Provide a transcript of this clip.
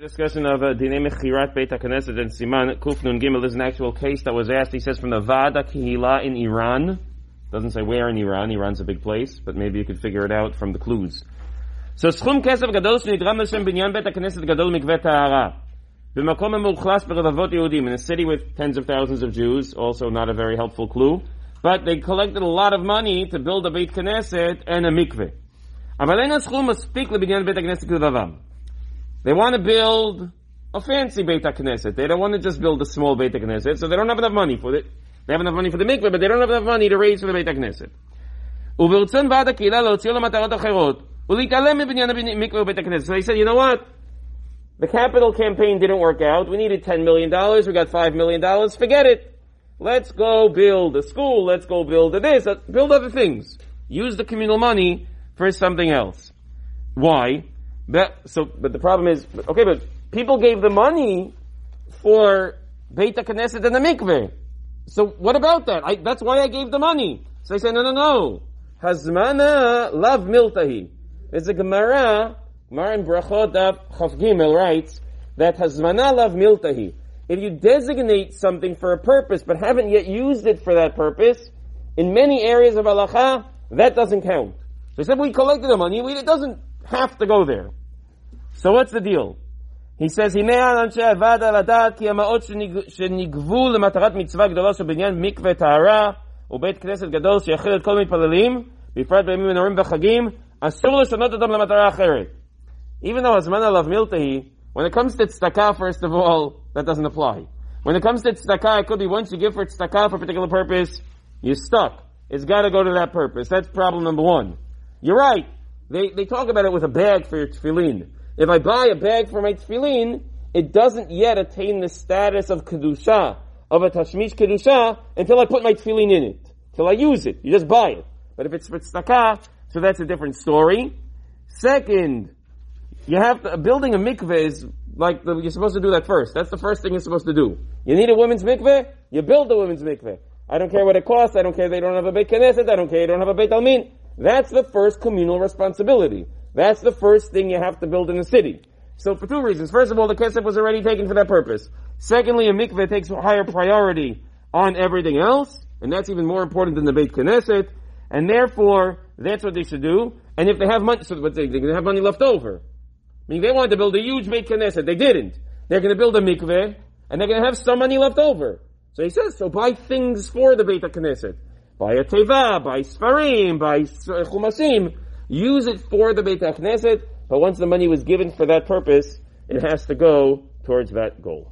Discussion of uh, Dinei Mechirat Beit HaKnesset and Siman Kufnun Gimel is an actual case that was asked. He says from the Vada Kihila in Iran. Doesn't say where in Iran. Iran's a big place, but maybe you could figure it out from the clues. So Schum Kesef Gadol Shnidram Hashem Binyan Beit HaKnesset Gadol Mikveh Tahara. B'makom Mulchlas Berevavot Yehudim in a city with tens of thousands of Jews. Also not a very helpful clue. But they collected a lot of money to build a Beit Knesset and a mikveh. אבל אין הסכום מספיק לבניין בית הכנסת כלבבם. They want to build a fancy Beit HaKnesset. They don't want to just build a small Beit HaKnesset, so they don't have enough money for it. They have enough money for the mikveh, but they don't have enough money to raise for the Beit HaKnesset. וברצון ועד הקהילה להוציא לו מטרות אחרות, ולהתעלם מבניין המקווה ובית הכנסת. So they said, you know what? The capital campaign didn't work out. We needed $10 million. We got $5 million. Forget it. Let's go build a school. Let's go build a this. Let's build other things. Use the communal money for something else. Why? That, so, but the problem is, okay, but people gave the money for Beit HaKnesset and the mikveh. So what about that? I, that's why I gave the money. So I say, no, no, no. Hazmana lav miltahi. There's a Gemara, Gemara in Brachot Chav Gimel writes that Hazmana lav miltahi. If you designate something for a purpose but haven't yet used it for that purpose, in many areas of halacha, that doesn't count. So he said we collected the money, we, it doesn't have to go there. So what's the deal? He says, הנה אנשי הוועדה לדעת כי המעות שנגבו למטרת מצווה גדולה של בניין מקווה טהרה ובית כנסת גדול שיכיל את כל המתפללים, בפרט בימים הנוראים וחגים, אסור לשנות אותם למטרה אחרת. Even though הזמן עליו מילתהי, when it comes to tzedakah, first of all, that doesn't apply. When it comes to tzedakah, it could be once you give for tzedakah for a particular purpose, you're stuck. It's gotta go to that purpose. That's problem number one. You're right. They, they talk about it with a bag for your tefillin. If I buy a bag for my tefillin, it doesn't yet attain the status of kedusha, of a tashmish kedusha, until I put my tefillin in it. Till I use it. You just buy it. But if it's for tzedakah, so that's a different story. Second, you have to, building a mikveh is like the, you're supposed to do that first. That's the first thing you're supposed to do. You need a women's mikveh, you build a women's mikveh. I don't care what it costs, I don't care they don't have a Beit Knesset, I don't care they don't have a Beit Almin. That's the first communal responsibility. That's the first thing you have to build in a city. So for two reasons. First of all, the kesef was already taken for that purpose. Secondly, a mikveh takes higher priority on everything else, and that's even more important than the Beit Knesset, and therefore, that's what they should do. And if they have money, so they, they have money left over. I mean, they wanted to build a huge Beit Knesset. They didn't. They're going to build a mikveh, and they're going to have some money left over. So he says, so buy things for the Beit Knesset. Buy a teva, buy sfarim, buy uh, chumasim. Use it for the Beit Knesset, but once the money was given for that purpose, it has to go towards that goal.